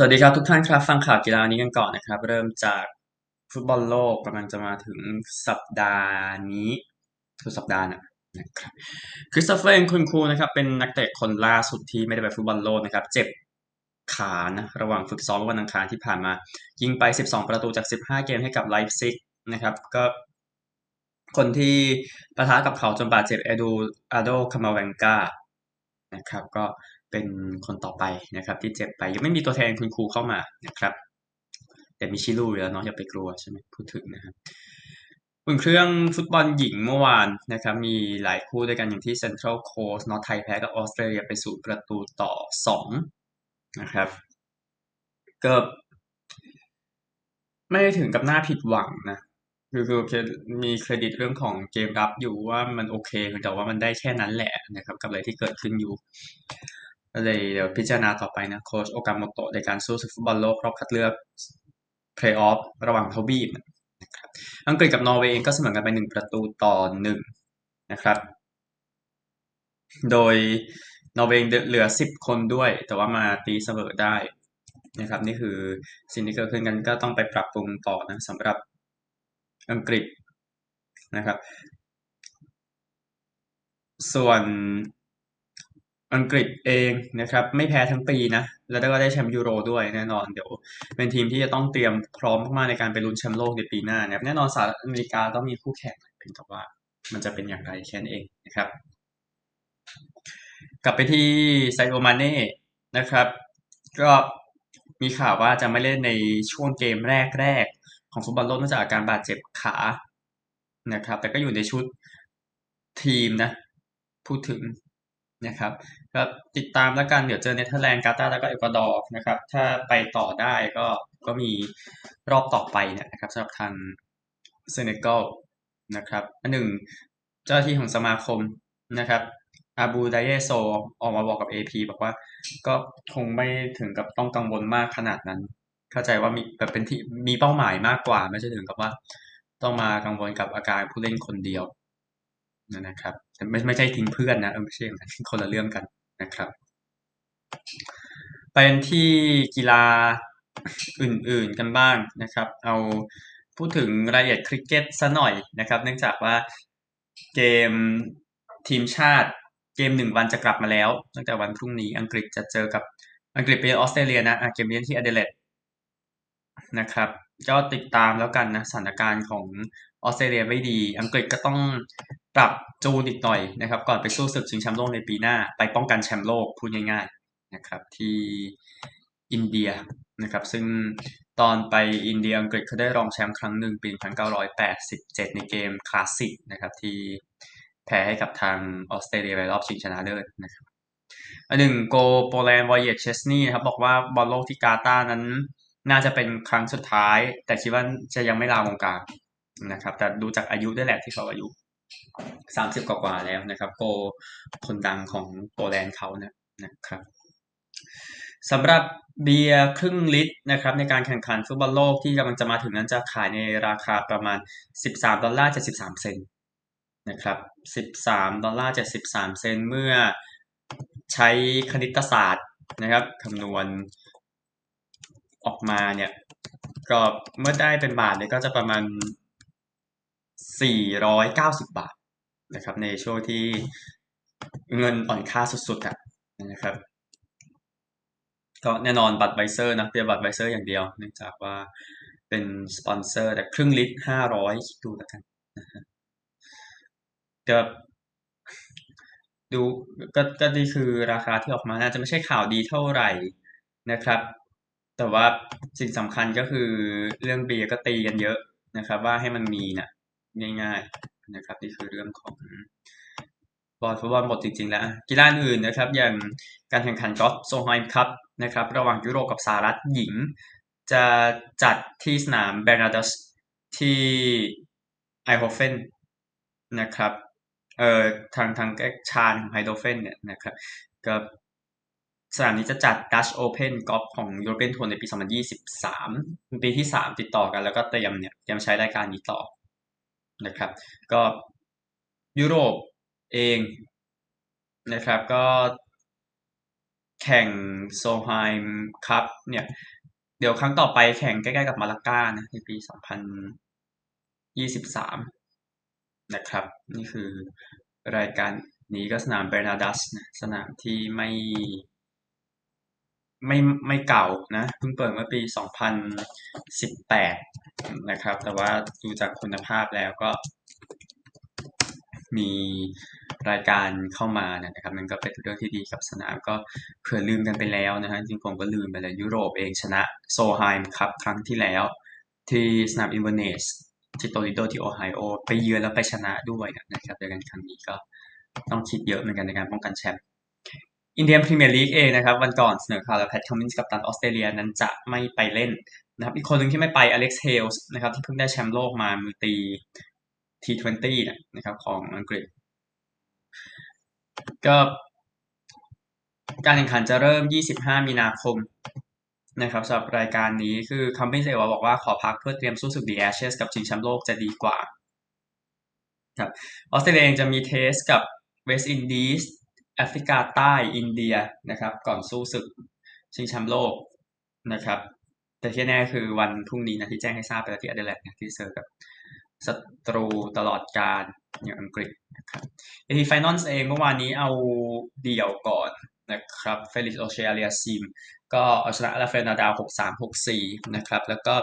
สวัสดีครับทุกท่านครับ ฟังข่าวกีฬานี้กันก่อนนะครับ เริ่มจากฟุตบอลโลกกำลังจะมาถึงสัปดาห์นี้ทุกสัปดาห์นะนะครับคริสโตเฟอร์ เอ็นคุนคูนะครับ เป็นนักเตะคนล่าสุดที่ไม่ได้ไปฟุตบอลโลกนะครับ เจ็บขานะระหว่างฝึกซ้อมวันอังคารที่ผ่านมา ยิงไป 12 ประตูจาก 15 เกมให้กับไลป์ซิกนะครับ ก็คนที่ปะทะกับเขาจนบาดเจ็บเอดูอาร์โดคามาวิงกานะครับ ก็ เป็นคนต่อไปนะครับ ที่เจ็บไปยังไม่มีตัวแทนคุณครูเข้ามานะครับ แต่มีชิลูแล้วเนาะอย่าไปกลัวใช่ไหมพูดถึงนะครับอุ่นเครื่องฟุตบอลหญิงเมื่อวานนะครับมีหลายคู่ด้วยกันอย่างที่เซ็นทรัลโคสนอตไทยแพ้กับออสเตรเลียไปสู่ประตูต่อสองนะครับก็ไม่ถึงกับหน้าผิดหวังนะคือคือมีเครดิตเรื่องของเกมรับอยู่ว่ามันโอเคแต่ว่ามันได้แค่นั้นแหละนะครับ กับอะไรที่เกิดขึ้นอยู่ ก็เลยเดี๋ยวพิจารณาต่อไปนะโค้ชโอกามโตะในการสู้ศึกฟุตบอลโลกรอบคัดเลือกเพลย์ออฟระหว่างทวีปนะครับอังกฤษกับนอร์เวย์เองก็เสมอกันไปหนึ่งประตูต่อหนึ่งนะครับ โดยนอร์เวย์เหลือสิบคนด้วย แต่ว่ามาตีเสมอได้นะครับนี่คือสิ่งที่เกิดขึ้นกันก็ต้องไปปรับปรุงต่อนะสำหรับอังกฤษนะครับ ส่วน อังกฤษเองนะครับไม่แพ้ทั้งปีนะ แล้วก็ได้แชมป์ยูโรด้วยแน่นอนเดี๋ยวเป็นทีมที่จะต้องเตรียมพร้อมมากๆในการไปลุ้นแชมป์โลกในปีหน้านะครับแน่นอนสหรัฐอเมริกาต้องมีคู่แข่งเพียงแต่ว่ามันจะเป็นอย่างไรแค่นั้นเองนะครับ กลับไปที่ไซโอมาเน่นะครับ ก็มีข่าวว่าจะไม่เล่นในช่วงเกมแรกๆ ของฟุตบอลโลกเนื่องจากอาการบาดเจ็บขานะครับ แต่ก็อยู่ในชุดทีมนะ พูดถึง นะครับก็ติดตามแล้วกันเดี๋ยวเจอเนเธอร์แลนด์กาตาร์แล้วก็เอกวาดอร์นะครับ ถ้าไปต่อได้ก็ก็มีรอบต่อไปเนี่ยนะครับสำหรับทางเซเนกัลนะครับอันหนึ่งเจ้าหน้าที่ของสมาคมนะครับอาบูไดเยโซออกมาบอกกับ AP บอกว่าก็คงไม่ถึงกับต้องกังวลมากขนาดนั้น เข้าใจว่ามีแบบเป็นที่มีเป้าหมายมากกว่า ไม่ใช่ถึงกับว่า ต้องมากังวลกับอาการผู้เล่นคนเดียว นะครับไม่ไม่ใช่ทิ้งเพื่อนนะไม่ใช่อย่างนั้นคนละเรื่องกันนะครับไปที่กีฬาอื่นๆกันบ้างนะครับ เอาพูดถึงรายละเอียดคริกเก็ตซะหน่อยนะครับ เนื่องจากว่าเกมทีมชาติเกมหนึ่งวันจะกลับมาแล้ว ตั้งแต่วันพรุ่งนี้อังกฤษจะเจอกับอังกฤษเป็นออสเตรเลียนะเกมนี้ที่อเดเลดนะครับก็ติดตามแล้วกันนะสถานการณ์ของ ออสเตรเลียไม่ดี อังกฤษก็ต้องปรับจูนอีกหน่อยนะครับ ก่อนไปสู้ศึกชิงแชมป์โลกในปีหน้า ไปป้องกันแชมป์โลกพูดง่ายๆนะครับที่อินเดียนะครับ ซึ่งตอนไปอินเดียอังกฤษเขาได้รองแชมป์ครั้งหนึ่งปี 1987 ในเกมคลาสสิกนะครับที่แพ้ให้กับทางออสเตรเลียในรอบชิงชนะเลิศนะครับอันหนึ่งโกลโปแลนด์วอยเชียค เชสนี่นะครับบอกว่าบอลโลกที่กาตาร์นั้นน่าจะเป็นครั้งสุดท้าย แต่คิดว่าจะยังไม่ลาวงการ นะครับ แต่ดูจากอายุด้วยแหละที่เขาอายุสามสิบกว่าแล้วนะครับโกลคนดังของโปแลนด์เขานะนะครับสำหรับเบียร์ครึ่งลิตรนะครับในการแข่งขันฟุตบอลโลกที่กำลังจะมาถึงนั้นจะขายในราคาประมาณ 13 ดอลลาร์ 73 เซนต์นะครับ 13 ดอลลาร์ 73 เซนต์เมื่อใช้คณิตศาสตร์นะครับคำนวณออกมาเนี่ยก็เมื่อได้เป็นบาทเนี่ยก็จะประมาณ 490 บาทนะครับในช่วงที่เงินอ่อนค่าสุดๆอะนะครับก็แน่นอนบัดไวเซอร์นะเบียร์บัดไวเซอร์อย่างเดียว เนื่องจากว่าเป็นสปอนเซอร์แต่ครึ่งลิตรห้าร้อยดูแล้วกันนะฮะก็ดูก็ก็นี่คือราคาที่ออกมาน่าจะไม่ใช่ข่าวดีเท่าไหร่นะครับ แต่ว่าสิ่งสำคัญก็คือเรื่องเบียร์ก็ตีกันเยอะนะครับ ว่าให้มันมีนะ ง่ายๆนะครับนี่คือเรื่องของบอลฟุตบอลหมดจริงๆแล้วกีฬาอื่นนะครับ อย่างการแข่งขันกอล์ฟโซลไฮม์คัพนะครับ ระหว่างยุโรปกับสหรัฐหญิง จะจัดที่สนามเบร์นาดัสที่ไอโฮเฟนนะครับเอ่อทางทางชานของไฮโดเฟนเนี่ยนะครับก็สนามนี้จะจัด Dutch Open กอล์ฟของ European Tour ในปี 2023 เป็นปีที่ 3 ติดต่อกันแล้วก็เตรียมเนี่ยเตรียมใช้รายการนี้ต่อ นะครับ ก็ยุโรปเองนะครับก็แข่งโซไฮม์ครับเนี่ยเดี๋ยวครั้งต่อไปแข่งใกล้ๆกับมาลาก้านะในปี 2023 นะครับ นี่คือรายการนี้ก็สนามเบรนาดัสนะสนามที่ไม่ ไม่ไม่เก่านะเพิ่งเปิดเมื่อปี 2018 นะครับ แต่ว่าดูจากคุณภาพแล้วก็ มีรายการเข้ามานะครับมันก็เป็นเรื่องที่ดีกับสนามก็เผื่อลืมกันไปแล้วนะฮะจริงผมก็ลืมไปแล้วยุโรปเองชนะโซลไฮม์คัพครั้งที่แล้วที่สนามอินเวอร์เนสที่โตลิโดที่โอไฮโอ ไปเยือนแล้วไปชนะด้วยนะครับดังนั้นครั้งนี้ก็ต้องคิดเยอะเหมือนกันในการป้องกันแชมป์ อินเดียนพรีเมียร์ลีกเองนะครับวันก่อนเสนอข่าวแล้วแพทคัมมินส์กัปตันออสเตรเลียนั้นจะไม่ไปเล่นนะครับอีกคนหนึ่งที่ไม่ไปอเล็กซ์เฮลส์นะครับที่เพิ่งได้แชมป์โลกมามือตี T20 นะครับของอังกฤษ ก็การแข่งขันจะเริ่ม 25 มีนาคมนะครับสำหรับรายการนี้คือคัมมินส์เองบอกว่าขอพักเพื่อเตรียมสู้ศึกดิแอชเชสกับชิงแชมป์โลกจะดีกว่าครับออสเตรเลียจะมี Test กับเวสต์อินดีส แอฟริกาใต้อินเดียนะครับ ก่อนสู้ศึกชิงแชมป์โลกนะครับ แต่ที่แน่คือวันพรุ่งนี้นะที่แจ้งให้ทราบไปแล้วที่อเดเลดที่เจอกับศัตรูตลอดกาลอย่างอังกฤษนะครับ ATP Finals เองเมื่อวานนี้เอาเดี่ยวก่อนนะครับเฟลิกซ์โอเชร์ อาเลียสซีมก็เอาชนะลาเฟนาดาหกสามหกสี่นะครับ แล้วก็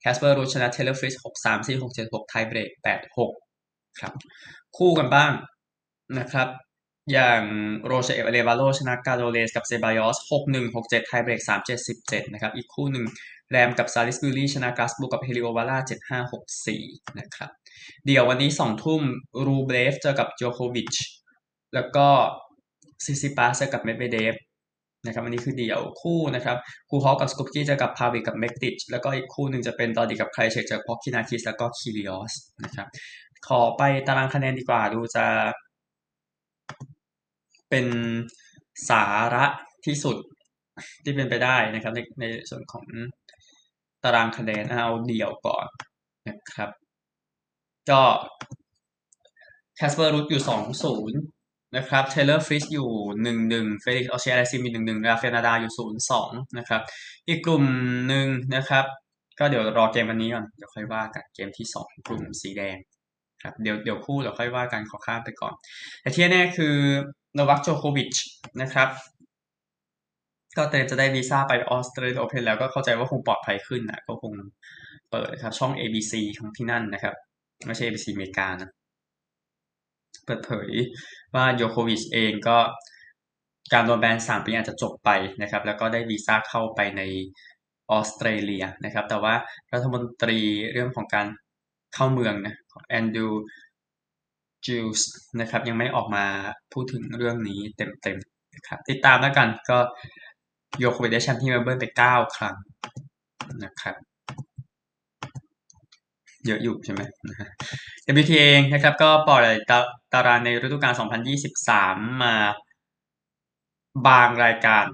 แคสเปอร์รูดชนะเทเลฟริสหกสามสี่หกเจ็ดหกไทเบรกแปดหกครับ คู่กันบ้างนะครับ อย่างโรเชอร์ อเรวาโลชนะกราโนเยร์สกับเซบายอสหกหนึ่งหกเจ็ดไทเบรกสามเจ็ดสิบเจ็ดนะครับ อีกคู่หนึ่งแรมกับซาลิสบิวรี่ชนะกลาสพูลกับเฮลิโอวาร่าเจ็ดห้าหกสี่นะครับ เดี๋ยววันนี้สองทุ่มรูเบลฟเจอกับโจโควิช แล้วก็ซิซิปาสเจอกับเมดเวเดฟนะครับอันนี้คือเดี่ยวคู่นะครับคูฮอกับสกุปกี้เจอกับพาวิกับเมกติชแล้วก็อีกคู่หนึ่งจะเป็นตอดีกับใครเชคเจอพอกคินาคิสแล้วก็คิริออสนะครับขอไปตารางคะแนนดีกว่าดูจะ เป็นสาระที่สุดที่เป็นไปได้นะครับ ในในส่วนของตารางคะแนนเอาเดี่ยวก่อนนะครับ ก็แคสเปอร์รูดอยู่สองศูนย์นะครับเทเลอร์ฟริสอยู่หนึ่งหนึ่งเฟลิกซ์ออเชียไลซิมีหนึ่งหนึ่งราเฟนาดาลอยู่ศูนย์สองนะครับ อีกกลุ่มหนึ่งนะครับ ก็เดี๋ยวรอเกมวันนี้ก่อน เดี๋ยวค่อยว่ากันเกมที่สองกลุ่มสีแดงครับเดี๋ยวเดี๋ยวคู่เดี๋ยวค่อยว่ากันขอข้ามไปก่อน แต่ที่แน่คือ โนวัคโจโควิชนะครับ ก็เตรียมจะได้วีซ่าไปออสเตรเลียโอเพนแล้วก็เข้าใจว่าคงปลอดภัยขึ้นนะก็คงเปิดครับ ช่อง ABC ของที่นั่นนะครับ ไม่ใช่ ABC อเมริกานะเปิดเผยว่าโยโควิชเองก็การโดนแบนสามปีอาจจะจบไปนะครับ แล้วก็ได้วีซ่าเข้าไปในออสเตรเลียนะครับ แต่ว่ารัฐมนตรีเรื่องของการเข้าเมืองนะแอนดู จิลส์นะครับยังไม่ออกมาพูดถึงเรื่องนี้เต็มๆนะครับติดตามแล้วกันก็โยโควิชได้แชมป์ที่เมลเบิร์นไปเก้าครั้งนะครับเยอะอยู่ใช่ไหม WTA เองนะครับก็ปล่อยตารางในฤดูกาล 2023 มาบางรายการ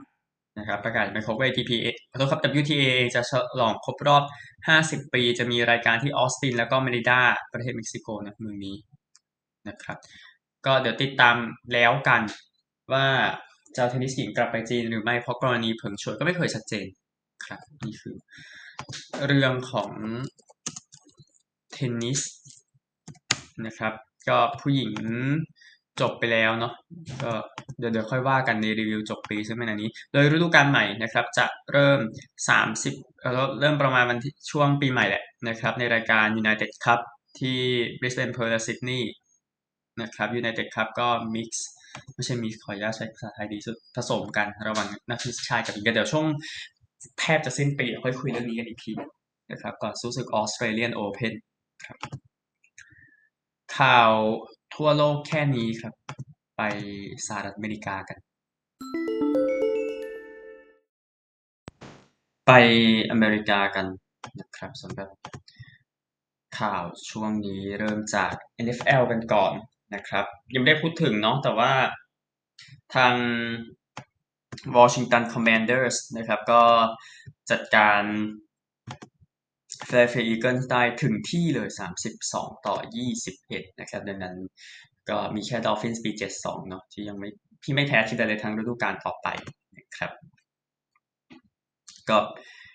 นะครับประกาศไม่ครบ ATP ขอโทษครับ WTA จะฉลองครบรอบ 50 ปี จะมีรายการที่ออสตินแล้วก็เมริดาประเทศเม็กซิโกนะเมืองนี้ นะครับ ก็เดี๋ยวติดตามแล้วกันว่าเจ้าเทนนิสหญิงกลับไปจีนหรือไม่เพราะกรณีเผิงชวนก็ไม่เคยชัดเจนครับนี่คือ เรื่องของเทนนิสนะครับ ก็ผู้หญิงจบไปแล้วเนาะก็เดี๋ยวเดี๋ยวค่อยว่ากันในรีวิวจบปีซึ่งเป็นอันนี้ โดยฤดูกาลใหม่นะครับ จะเริ่ม 30แล้วเริ่มประมาณวันที่ช่วงปีใหม่แหละนะครับ ในรายการ United Cup ที่ Brisbane Perth และ Sydney ะครับ United Cup ก็ mix ไม่ใช่ mix ขออนุญาตใช้ภาษาไทยดีสุดผสมกันระหว่างนักเทนนิสชายกับหญิงกันเดี๋ยวช่วงแทบจะสิ้นปีค่อยคุยเรื่องนี้กันอีกทีนะครับก่อนสู้ศึกออสเตรเลียนโอเพนครับข่าวทั่วโลกแค่นี้ครับ ไปสหรัฐอเมริกากัน ไปอเมริกากันนะครับสำหรับข่าวช่วงนี้เริ่มจาก NFL กันก่อน นะครับ ยังไม่ได้พูดถึงเนาะแต่ว่าทาง Washington Commanders นะครับ ก็จัดการ f ฟ a เฟ e อีเกิลได้ถึงที่เลย 32 ต่อ 21 นะครับ ดังนั้นก็มีแค่ดอลฟินส์ปี 72 เนาะที่ยังไม่ที่ไม่แพ้ที่ใดเลยทั้งฤดูกาลต่อไปนะครับ ก็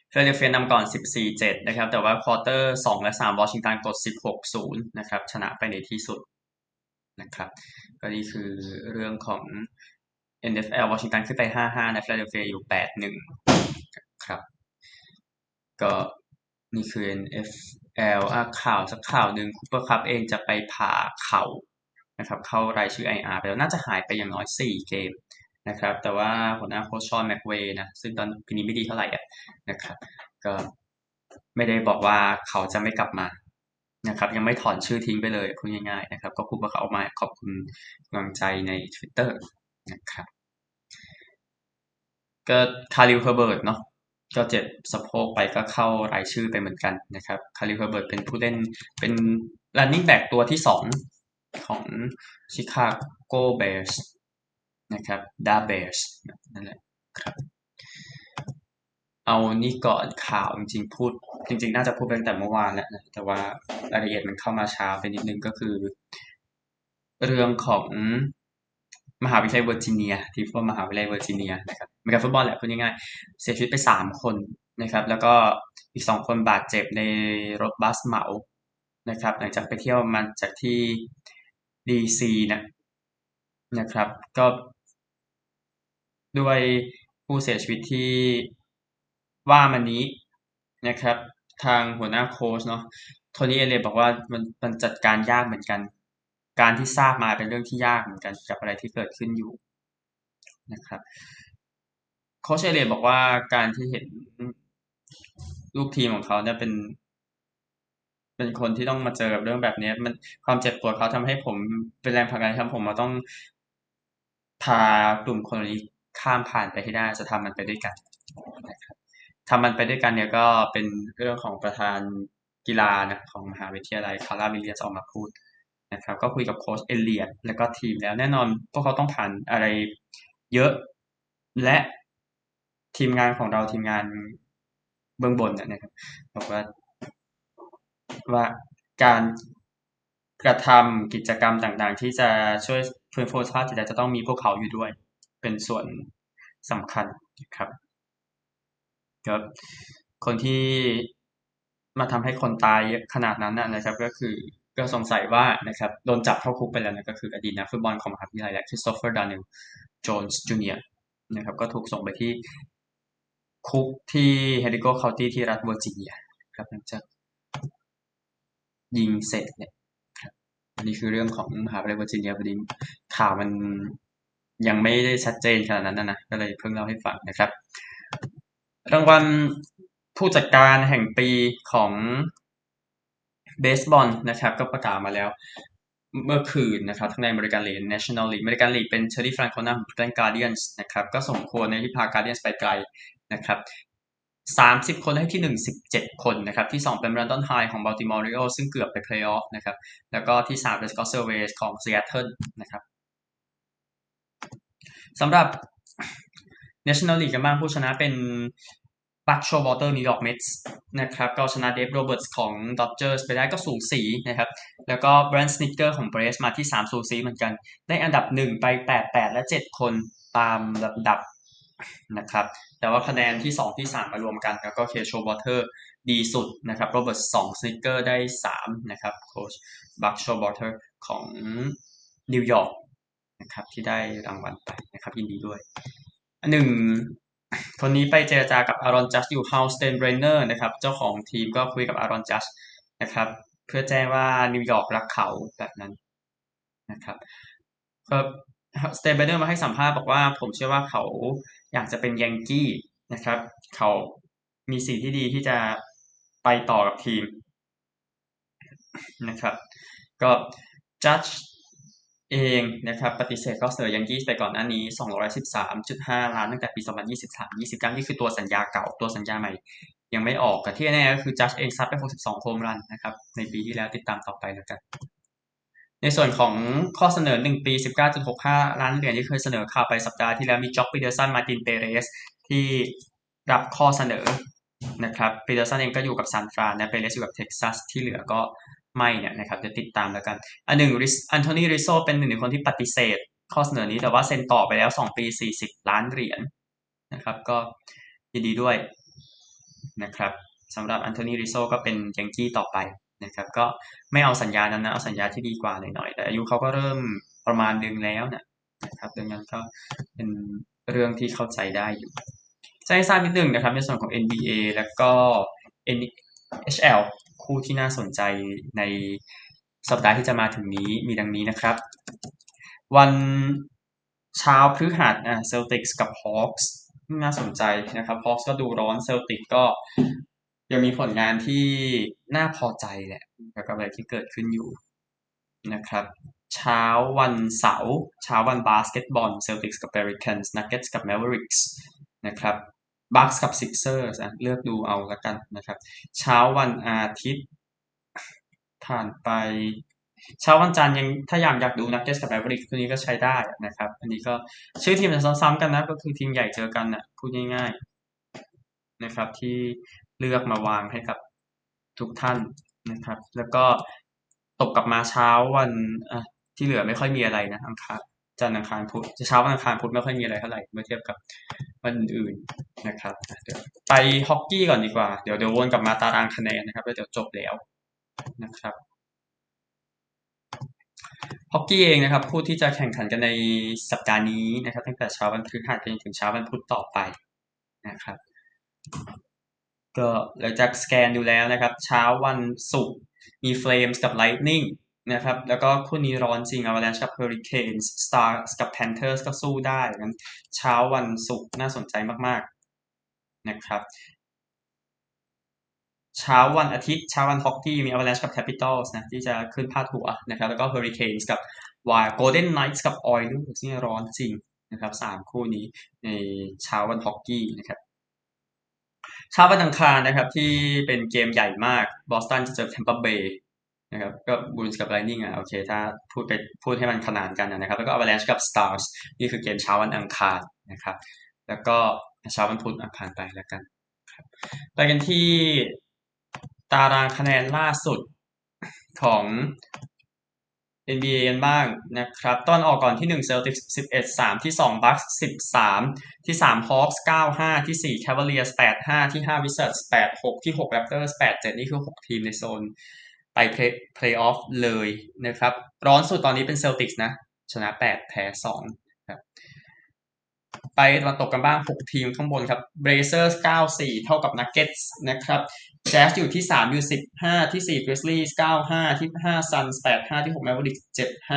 ฟิลาเดลเฟียนำก่อน 14-7 นะครับ แต่ว่าควอเตอร์ 2 และ 3วอชิงตันกด 16-0 นะครับ ชนะไปในที่สุด นะครับ ก็นี่คือเรื่องของ NFL วอชิงตันขึ้นไป 5-5 นะฟิลาเดลเฟียอยู่ 8-1 ครับ ก็นี่คือ NFL อะข่าวสักข่าวหนึ่งคูเปอร์คัพเองจะไปผ่าเข่านะครับ เข้ารายชื่อ IR ไปแล้วน่าจะหายไปอย่างน้อย 4 เกมนะครับ แต่ว่าหัวหน้าโค้ชชอนแม็กเวย์นะ ซึ่งตอนปีนี้ไม่ดีเท่าไหร่นะครับ ก็ไม่ได้บอกว่าเขาจะไม่กลับมา นะครับยังไม่ถอนชื่อทิ้งไปเลยพูดง่ายๆนะครับ ก็พูดว่าเขาออกมาขอบคุณกำลังใจใน Twitter นะครับก็คาริลเฮอร์เบิร์ตเนาะก็เจ็บสะโพกไปก็เข้ารายชื่อไปเหมือนกันนะครับคาริลเฮอร์เบิร์ตเป็นผู้เล่นเป็น running back ตัวที่สองของชิคาโกแบร์สนะครับดาแบร์สนั่นแหละครับ เอานี่ก่อนข่าวจริงๆพูด จริง ๆ น่าจะพูดตั้งแต่เมื่อวานแล้วนะแต่ว่ารายละเอียดมันเข้ามาช้าไปนิดนึงก็คือ เรื่องของมหาวิทยาลัยเวอร์จิเนีย ที่ฟุตบอลมหาวิทยาลัยเวอร์จิเนียนะครับเป็นการฟุตบอลแหละพูดง่ายๆเสียชีวิตไปสามคนนะครับ แล้วก็อีกสองคนบาดเจ็บในรถบัสเหมานะครับ หลังจากไปเที่ยวมาจากที่ดีซีนะนะครับ ก็ด้วยผู้เสียชีวิตที่ ว่ามันนี้นะครับ ทางหัวหน้าโค้ชเนาะโทนี่เอเลบอกว่ามันมันจัดการยากเหมือนกัน การที่ทราบมาเป็นเรื่องที่ยากเหมือนกันกับอะไรที่เกิดขึ้นอยู่นะครับโค้ชเอเลบอกว่าการที่เห็นลูกทีมของเขาเนี่ยเป็น เป็นคนที่ต้องมาเจอกับเรื่องแบบนี้มันความเจ็บปวดเขาทำให้ผมเป็นแรงผลักดันทำผมมาต้องพากลุ่มคนนี้ข้ามผ่านไปให้ได้จะทำมันไปด้วยกัน ทำมันไปด้วยกันเนี่ยก็เป็นเรื่องของประธานกีฬานะของมหาวิทยาลัยคาราวิลเลียสออกมาพูดนะครับก็คุยกับโค้ชเอเลียแล้วก็ทีมแล้วแน่นอนพวกเขาต้องผ่านอะไรเยอะและทีมงานของเราทีมงานเบื้องบนเนะครับบอกว่าว่าการกระทำกิจกรรมต่างๆ ที่จะช่วยฟื้นฟูสภาพจิตใจจะต้องมีพวกเขาอยู่ด้วย เป็นส่วนสำคัญครับ ครับ คนที่มาทำให้คนตายขนาดนั้นนะครับ ก็คือก็สงสัยว่านะครับโดนจับเข้าคุกไปแล้วนะก็คืออดีตนักฟุตบอลของมหาวิทยาลัยและคริสโตเฟอร์ดานิลโจนส์จูเนียร์นะครับก็ถูกส่งไปที่คุกที่เฮนริโกเคาน์ตี้ที่รัฐเวอร์จิเนียครับหลังจากยิงเสร็จเนี่ยครับอันนี้คือเรื่องของมหาวิทยาลัยเวอร์จิเนียพอดีข่าวมันยังไม่ได้ชัดเจนขนาดนั้นนะนะก็เลยเพิ่งเล่าให้ฟังนะครับ รางวัลผู้จัดการแห่งปีของเบสบอลนะครับ ก็ประกาศมาแล้วเมื่อคืนนะครับทั้งในอเมริกันลีก National League อเมริกันลีกเป็นเทอร์รี่ฟรังโคนาของคลีฟแลนด์การ์เดียนส์นะครับก็สมควรในที่พาการ์เดียนส์ไปไกลนะครับสามสิบคนให้ที่หนึ่งสิบเจ็ดคนนะครับที่สองเป็นแบรนดอนไฮของบัลติมอร์โอริโอลส์ซึ่งเกือบไปเพลย์ออฟนะครับแล้วก็ที่สามเป็นสกอตเซอร์เวสของซีแอตเทิลนะครับสำหรับ National League กันบ้างผู้ชนะเป็นบัคโชวอเตอร์นิวยอร์กเมทส์นะครับก็ชนะเดฟโรเบิร์ตส์ของดอ d เจอร์สไปได้ก็สูสีนะครับ แล้วก็ไบรอันสนิตเกอร์ของเบรฟส์มาที่3สูสีเหมือนกัน ได้อันดับ 1 ไป 8 8 และ 7 คนตามลำดับนะครับ แต่ว่าคะแนนที่ 2 ที่ 3 มารวมกัน แล้วก็บัคโชวอเตอร์ดีสุดนะครับโรเบิร์ตสองสนิตเกอร์ได้3นะครับโค้ชบัคโชวอเตอร์ของนิวยอร์กนะครับที่ได้รางวัลไปนะครับยินดีด้วย หนึ่งคนนี้ไปเจรจากับอารอนจัดจ์อยู่ฮาลสไตน์เบรนเนอร์นะครับ เจ้าของทีมก็คุยกับอารอนจัดจ์นะครับ เพื่อแจ้งว่านิวยอร์กรักเขาแบบนั้นนะครับก็สไตน์เบรนเนอร์มาให้สัมภาษณ์บอกว่าผมเชื่อว่าเขาอยากจะเป็นยังกี้นะครับ เขามีสิ่งที่ดีที่จะไปต่อกับทีมนะครับ ก็จัส เองนะครับปฏิเสธข้อเสนอยังกี้ไปก่อนหน้านี้ 213.5 ล้านตั้งแต่ปี 2023 29 นี่คือตัวสัญญาเก่าตัวสัญญาใหม่ ยังไม่ออกแต่ที่แน่ก็คือจัดเองซัดไป 62 โคมรันนะครับในปีที่แล้วติดตามต่อไปแล้วกัน ในส่วนของข้อเสนอ 1 ปี 19.65 ล้านเหรียญที่เคยเสนอข่าวไปสัปดาห์ที่แล้วมีจ็อกปีเดอร์สันมาตินเปเรสที่รับข้อเสนอนะครับปีเดอร์สันเองก็อยู่กับซานฟรานนะเปเรสอยู่กับเท็กซัสที่เหลือก็ ไม่เนี่ยนะครับจะติดตามแล้วกัน อันหนึ่งแอนโทนีริซโซเป็นหนึ่งในคนที่ปฏิเสธ ข้อเสนอนี้แต่ว่าเซ็นต่อไปแล้ว 2 ปี 40 ล้านเหรียญนะครับก็ยินดีด้วยนะครับสำหรับแอนโทนีริซโซก็เป็นยังกี้ต่อไปนะครับก็ไม่เอาสัญญานั้นนะเอาสัญญาที่ดีกว่าหน่อยๆแต่อายุเขาก็เริ่มประมาณนึงแล้วนะครับดังนั้นก็เป็นเรื่องที่เข้าใจได้อยู่จะให้ทราบนิดนึงนะครับในส่วนของ NBA แล้วก็ NHL คู่ที่น่าสนใจในสัปดาห์ที่จะมาถึงนี้มีดังนี้นะครับ วันเช้าพฤหัสอะเซลติกส์กับฮอคส์น่าสนใจนะครับฮอคส์ก็ดูร้อนเซลติกก็ยังมีผลงานที่น่าพอใจแหละกับอะไรที่เกิดขึ้นอยู่นะครับเช้าวันเสาร์เช้าวันบาสเกตบอลเซลติกส์กับเพลิแกนส์นักเก็ตส์กับแมเวริกส์นะครับ บัคส์กับซิกเซอร์สเลือกดูเอาละกันนะครับ เช้าวันอาทิตย์ ผ่านไป เช้าวันจันทร์ยังถ้าอยากอยากดูนักเก็ตกับแมวริกตัวนี้ก็ใช้ได้นะครับ อันนี้ก็ชื่อทีมจะซ้ำๆกันนะ ก็คือทีมใหญ่เจอกันนะพูดง่ายๆนะครับ ที่เลือกมาวางให้กับทุกท่านนะครับ แล้วก็ตกกลับมาเช้าวันอะที่เหลือไม่ค่อยมีอะไรนะอังคาร จันทร์อังคารพุธเช้าวันอังคารพุธไม่ค่อยมีอะไรเท่าไหร่เมื่อเทียบกับวันอื่นๆนะครับเดี๋ยวไปฮอกกี้ก่อนดีกว่าเดี๋ยวเดี๋ยววนกลับมาตารางคะแนนนะครับแล้วเดี๋ยวจบแล้วนะครับฮอกกี้เองนะครับผู้ที่จะแข่งขันกันในสัปดาห์นี้นะครับ ตั้งแต่เช้าวันพฤหัสจนถึงเช้าวันพุธต่อไปนะครับก็หลังจากสแกนดูแล้วนะครับ เช้าวันศุกร์มี Flames กับ Lightning น นะครับแล้วก็คู่นี้ร้อนจริง Avalanche กับ Hurricanes Stars กับ Panthers ก็สู้ได้งั้นเช้าวันศุกร์น่าสนใจมากๆนะครับเช้าวันอาทิตย์เช้าวันฮอกกี้มี Avalanche กับ Capitals นะที่จะขึ้นพาดหัวนะครับแล้วก็ Hurricanes กับ Wild Golden Knights กับ Oilers นี่ร้อนจริงนะครับสามคู่นี้ในเช้าวันฮอกกี้นะครับเช้าวันอังคารนะครับที่เป็นเกมใหญ่มากบอสตันจะเจอแทมเปอร์เบย์ นะครับก็บรูอินส์กับไลท์นิ่งอะโอเค ถ้าพูดไปพูดให้มันขนานกันนะครับ แล้วก็อเวอร์แลนช์กับสตาร์สนี่คือเกมเช้าวันอังคารนะครับ แล้วก็เช้าวันพุธผ่านไปแล้วกันไปกันที่ตารางคะแนนล่าสุดของ NBA กันบ้างนะครับ ต้นออกก่อนที่ 1 Celtics 11 3 ที่ 2 Bucks 13 ที่ 3 Hawks 9 5 ที่ 4 Cavaliers 8 5 ที่ 5 Wizards 8 6 ที่ 6 Raptors 8 7 นี่คือ 6 ทีมในโซน ไปเพลย์ออฟเลยนะครับ ร้อนสุดตอนนี้เป็น Celtics นะ ชนะ 8 แพ้2ครับไปตะวันตกกันบ้าง 6 ทีมข้างบนครับ Blazers 9-4 เท่ากับ Nuggets นะครับแจ๊สอยู่ที่ 3 อยู่ 15 ที่ 4 Grizzlies 95 ที่ 5 Suns 85 ที่ 6 Mavericks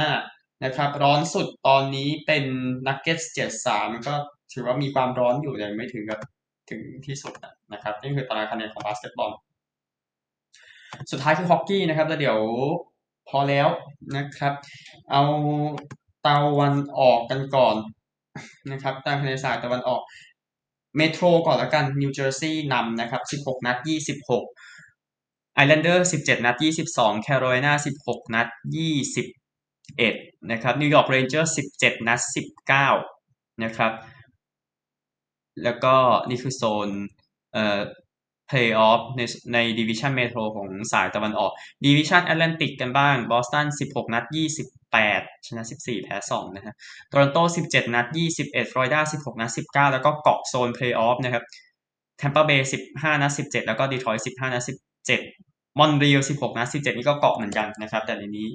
75 นะครับ ร้อนสุดตอนนี้เป็น Nuggets 73 ก็ถือว่ามีความร้อนอยู่ยังไม่ถึงกับถึงที่สุดนะครับ นี่คือตารางคะแนนของบาสเกตบอล สุดท้ายคือฮอกกี้นะครับแล้วเดี๋ยวพอแล้วนะครับ เอาตะวันออกกันก่อนนะครับตามคะแนนสายตะวันออกเมโทรก่อนแล้วกันนิวเจอร์ซีย์นำนะครับ 16 นัด 26 ไอแลนเดอร์ 17 นัด 22 แคโรไลนา 16 นัด 21 นะครับ นิวยอร์กเรนเจอร์ 17 นัด 19 นะครับ แล้วก็นี่คือโซนเอ่อ เพลย์ออฟในในดิวิชันเมโทรของสายตะวันออกดิวิชันแอตแลนติกกันบ้างบอสตัน 16 นัด 28 ชนะ 14 แพ้ 2 นะฮะโตรอนโต 17 นัด 21ฟลอริดา 16 นัด 19 แล้วก็เกาะโซนเพลย์ออฟนะครับแทมเปอร์เบย์15 นัด 17 แล้วก็ดีทรอยต์15 นัด 17 มอนทรีออล16 นัด 17 นี่ก็เกาะเหมือนกันนะครับ แต่ในนี้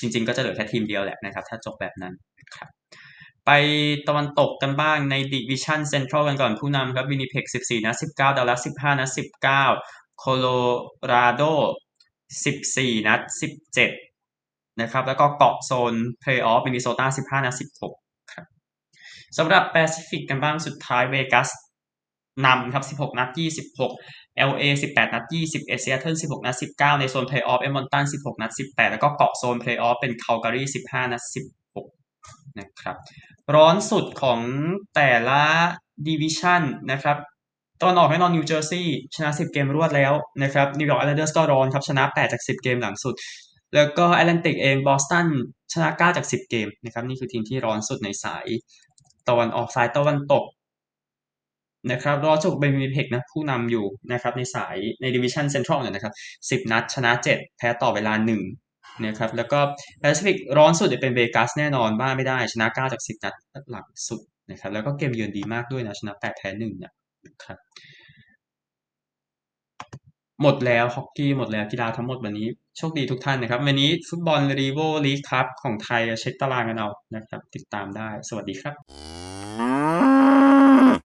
จริงๆ ก็จะเหลือแค่ทีมเดียวแหละนะครับ ถ้าจบแบบนั้นครับ ไปตะวันตกกันบ้างในดิวิชันเซ็นทรัลกันก่อนผู้นำครับวินนิเพก14นัด19ดัลลัส15นัด19โคโลราโด14นัด17นะครับแล้วก็เกาะโซนเพลย์ออฟมินนิโซตา15นัด16ครับสำหรับแปซิฟิกกันบ้างสุดท้ายเวกัสนำครับ 16 นัด 26 LA 18 นัด 21 Seattle 16 นัด 19 ในโซนเพลย์ออฟเอดมันตัน16 นัด 18 แล้วก็เกาะโซนเพลย์ออฟเป็นคัลการี15 นัด 16 นะครับ ร้อนสุดของแต่ละดิวิชันนะครับตะวันออกแน่นอนนิวเจอร์ซีย์ชนะ 10 เกมรวดแล้วนะครับนิวยอร์กไอแลนเดอร์สก็ร้อนครับชนะ 8 จาก 10 เกมหลังสุด แล้วก็แอตแลนติกเองบอสตันชนะ 9 จาก 10 เกมนะครับนี่คือทีมที่ร้อนสุดในสายตะวันออกสายตะวันตกนะครับร้อนสุดเป็นวินนิเพกนะผู้นำอยู่นะครับในสายในดิวิชันเซ็นทรัลเนี่ยนะครับ 10 นัดชนะ 7 แพ้ต่อเวลา 1 นะครับแล้วก็แปซิฟิกร้อนสุดจะเป็นเวกัสแน่นอนบ้าไม่ได้ชนะ9จาก10นัดหลังสุดนะครับแล้วก็เกมเยือนดีมากด้วยนะชนะ8แพ้1นะครับหมดแล้วฮอกกี้หมดแล้วกีฬาทั้งหมดวันนี้โชคดีทุกท่านนะครับ วันนี้ฟุตบอลรีโวลีกครับของไทยเช็คตารางกันเอานะครับ ติดตามได้สวัสดีครับ